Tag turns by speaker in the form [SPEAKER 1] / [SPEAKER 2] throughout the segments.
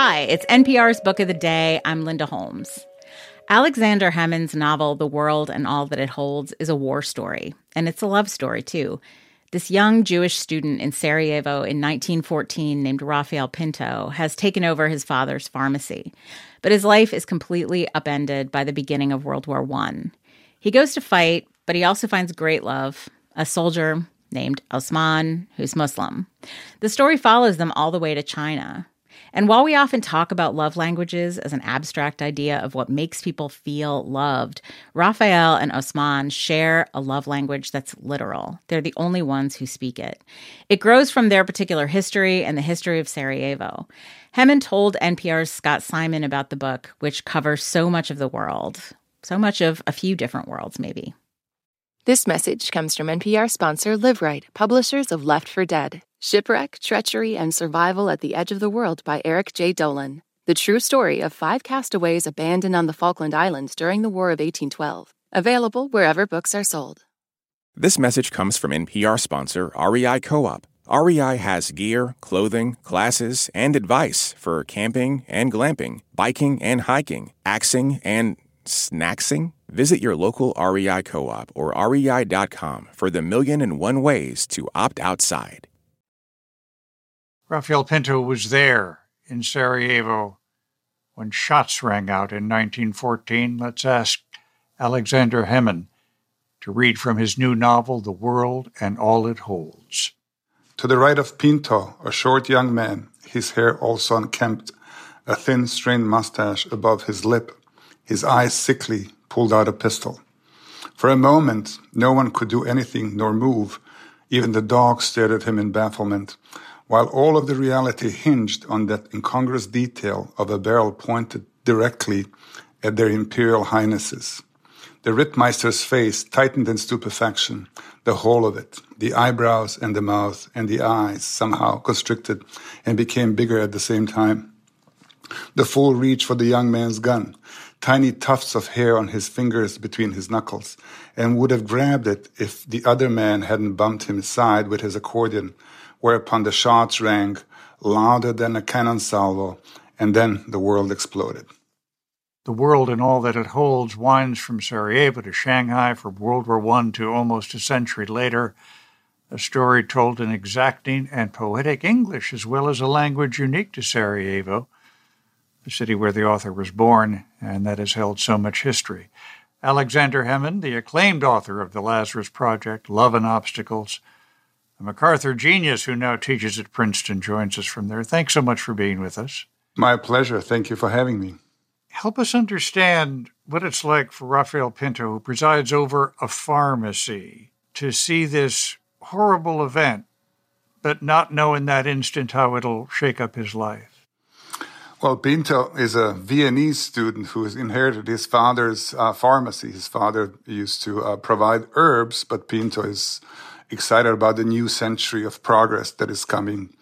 [SPEAKER 1] Hi, it's NPR's Book of the Day. I'm Linda Holmes. Aleksandar Hemon's novel, The World and All That It Holds, is a war story, and it's a love story, too. This young Jewish student in Sarajevo in 1914 named Rafael Pinto has taken over his father's pharmacy, but his life is completely upended by the beginning of World War I. He goes to fight, but he also finds great love a soldier named Osman, who's Muslim. The story follows them all the way to China. And while we often talk about love languages as an abstract idea of what makes people feel loved, Rafael and Osman share a love language that's literal. They're the only ones who speak it. It grows from their particular history and the history of Sarajevo. Hemon told NPR's Scott Simon about the book, which covers so much of the world, so much of a few different worlds, maybe.
[SPEAKER 2] This message comes from NPR sponsor Liveright, publishers of Left for Dead Shipwreck, Treachery, and Survival at the Edge of the World by Eric J. Dolin. The true story of five castaways abandoned on the Falkland Islands during the War of 1812. Available wherever books are sold.
[SPEAKER 3] This message comes from NPR sponsor REI Co op. REI has gear, clothing, classes, and advice for camping and glamping, biking and hiking, axing and snacksing. Visit your local REI co op or rei.com for the million and one ways to opt outside.
[SPEAKER 4] Rafael Pinto was there in Sarajevo when shots rang out in 1914. Let's ask Aleksandar Hemon to read from his new novel, The World and All It Holds.
[SPEAKER 5] To the right of Pinto, a short young man, his hair also unkempt, a thin, strained mustache above his lip, his eyes sickly, pulled out a pistol. For a moment, no one could do anything nor move. Even the dog stared at him in bafflement, while all of the reality hinged on that incongruous detail of a barrel pointed directly at their imperial highnesses. The Rittmeister's face tightened in stupefaction, the whole of it, the eyebrows and the mouth and the eyes somehow constricted and became bigger at the same time. The full reach for the young man's gun, tiny tufts of hair on his fingers between his knuckles, and would have grabbed it if the other man hadn't bumped him aside with his accordion, whereupon the shots rang louder than a cannon salvo, and then the world exploded.
[SPEAKER 4] The world and all that it holds winds from Sarajevo to Shanghai, from World War I to almost a century later. A story told in exacting and poetic English, as well as a language unique to Sarajevo the city where the author was born and that has held so much history. Aleksandar Hemon, the acclaimed author of The Lazarus Project, Love and Obstacles, a MacArthur genius who now teaches at Princeton, joins us from there. Thanks so much for being with us.
[SPEAKER 5] My pleasure. Thank you for having me.
[SPEAKER 4] Help us understand what it's like for Rafael Pinto, who presides over a pharmacy, to see this horrible event, but not know in that instant how it'll shake up his life.
[SPEAKER 5] Well, Pinto is a Viennese student who has inherited his father's uh, pharmacy. His father used to uh, provide herbs, but Pinto is excited about the new century of progress that is coming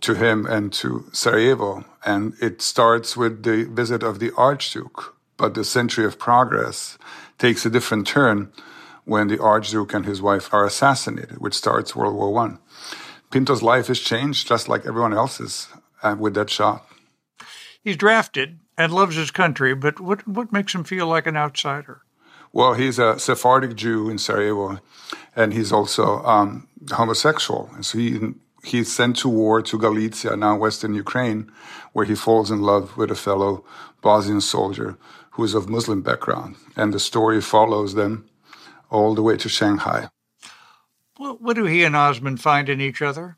[SPEAKER 5] to him and to Sarajevo. And it starts with the visit of the Archduke. But the century of progress takes a different turn when the Archduke and his wife are assassinated, which starts World War One. Pinto's life is changed just like everyone else's uh, with that shot
[SPEAKER 4] he's drafted and loves his country, but what what makes him feel like an outsider?
[SPEAKER 5] Well, he's a Sephardic Jew in Sarajevo, and he's also um, homosexual. And so he he's sent to war to Galicia, now Western Ukraine, where he falls in love with a fellow Bosnian soldier who is of Muslim background. And the story follows them all the way to Shanghai.
[SPEAKER 4] What do he and Osman find in each other?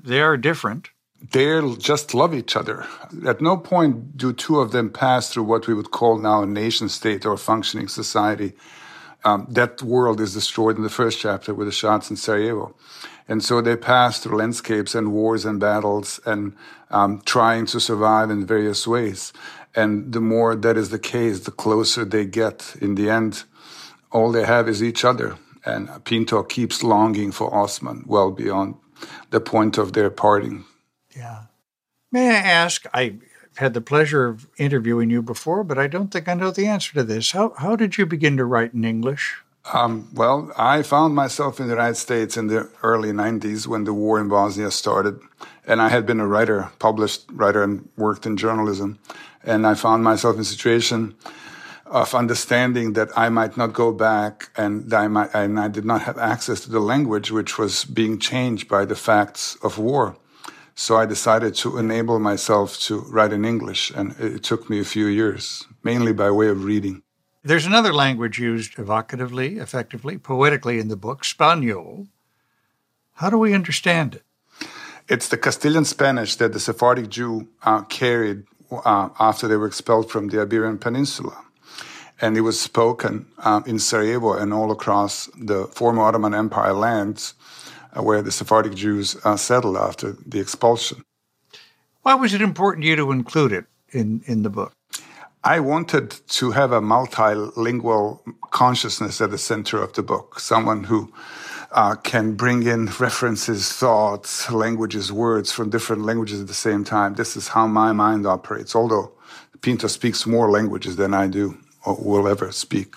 [SPEAKER 4] They are different
[SPEAKER 5] they just love each other. At no point do two of them pass through what we would call now a nation state or functioning society. Um, that world is destroyed in the first chapter with the shots in Sarajevo. And so they pass through landscapes and wars and battles and um, trying to survive in various ways. And the more that is the case, the closer they get. In the end, all they have is each other. And Pinto keeps longing for Osman well beyond the point of their parting.
[SPEAKER 4] Yeah. May I ask? I had the pleasure of interviewing you before, but I don't think I know the answer to this. How how did you begin to write in English?
[SPEAKER 5] Um, well, I found myself in the United States in the early 90s when the war in Bosnia started. And I had been a writer, published writer, and worked in journalism. And I found myself in a situation of understanding that I might not go back and I, might, and I did not have access to the language which was being changed by the facts of war. So I decided to enable myself to write in English, and it took me a few years, mainly by way of reading.
[SPEAKER 4] There's another language used evocatively, effectively, poetically in the book, Spanish. How do we understand it?
[SPEAKER 5] It's the Castilian Spanish that the Sephardic Jew uh, carried uh, after they were expelled from the Iberian Peninsula. And it was spoken uh, in Sarajevo and all across the former Ottoman Empire lands where the Sephardic Jews uh, settled after the expulsion.
[SPEAKER 4] Why was it important to you to include it in, in the book?
[SPEAKER 5] I wanted to have a multilingual consciousness at the center of the book, someone who uh, can bring in references, thoughts, languages, words from different languages at the same time. This is how my mind operates, although Pinto speaks more languages than I do or will ever speak.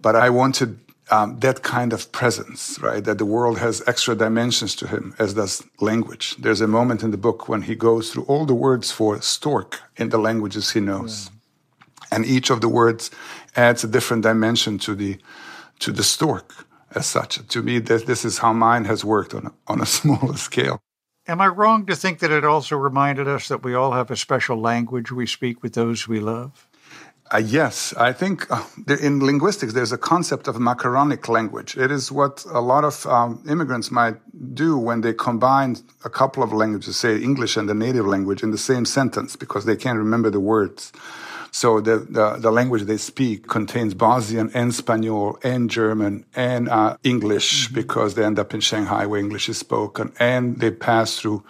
[SPEAKER 5] But I wanted um, that kind of presence, right? That the world has extra dimensions to him, as does language. There's a moment in the book when he goes through all the words for stork in the languages he knows. Yeah and each of the words adds a different dimension to the to the stork as such. To me, this, this is how mine has worked on a, on a smaller scale.
[SPEAKER 4] Am I wrong to think that it also reminded us that we all have a special language we speak with those we love?
[SPEAKER 5] Uh, yes, I think uh, in linguistics there's a concept of macaronic language. It is what a lot of um, immigrants might do when they combine a couple of languages, say English and the native language, in the same sentence because they can't remember the words. So the, the, the, language they speak contains Bosnian and Spanish and German and uh, English mm-hmm. because they end up in Shanghai where English is spoken. And they pass through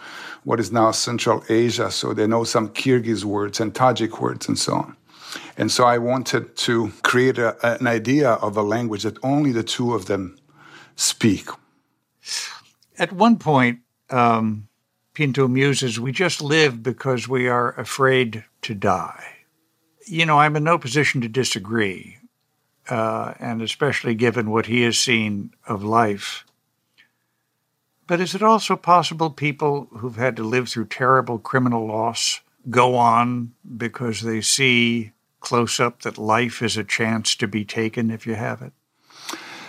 [SPEAKER 5] what is now Central Asia. So they know some Kyrgyz words and Tajik words and so on. And so I wanted to create a, an idea of a language that only the two of them speak.
[SPEAKER 4] At one point, um, Pinto muses, we just live because we are afraid to die you know, I'm in no position to disagree, uh, and especially given what he has seen of life. But is it also possible people who've had to live through terrible criminal loss go on because they see close up that life is a chance to be taken if you have it?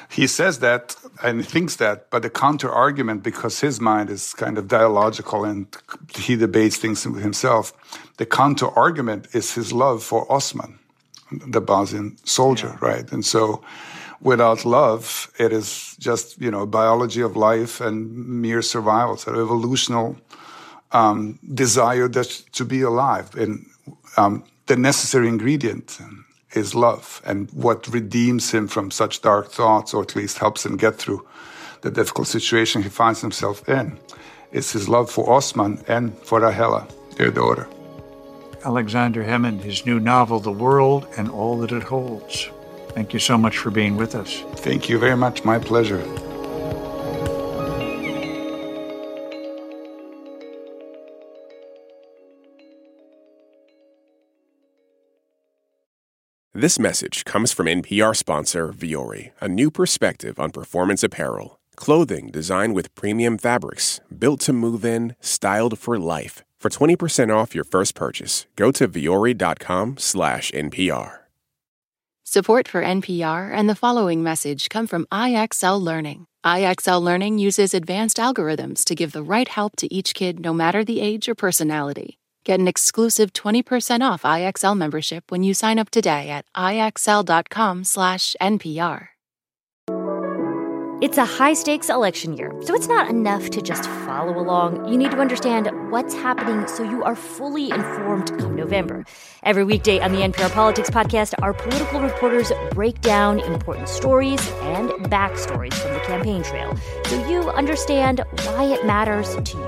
[SPEAKER 5] he says that and thinks that, but the counter argument, because his mind is kind of dialogical and he debates things with himself, the counter argument is his love for Osman, the Bosnian soldier, yeah. right? And so without love, it is just, you know, biology of life and mere survival, sort of evolutional um, desire that, to be alive. And um, the necessary ingredient is love and what redeems him from such dark thoughts, or at least helps him get through the difficult situation he finds himself in, is his love for Osman and for Rahela, their daughter.
[SPEAKER 4] Aleksandar Hemon, his new novel, The World and All That It Holds. Thank you so much for being with us.
[SPEAKER 5] Thank you very much. My pleasure.
[SPEAKER 3] This message comes from NPR sponsor Vuori, a new perspective on performance apparel. Clothing designed with premium fabrics, built to move in, styled for life. For 20% off your first purchase, go to vuori.com/npr.
[SPEAKER 2] Support for NPR and the following message come from IXL Learning. IXL Learning uses advanced algorithms to give the right help to each kid no matter the age or personality. Get an exclusive 20% off IXL membership when you sign up today at IXL.com/NPR.
[SPEAKER 6] It's a high-stakes election year, so it's not enough to just follow along. You need to understand what's happening so you are fully informed come November. Every weekday on the NPR Politics podcast, our political reporters break down important stories and backstories from the campaign trail so you understand why it matters to you.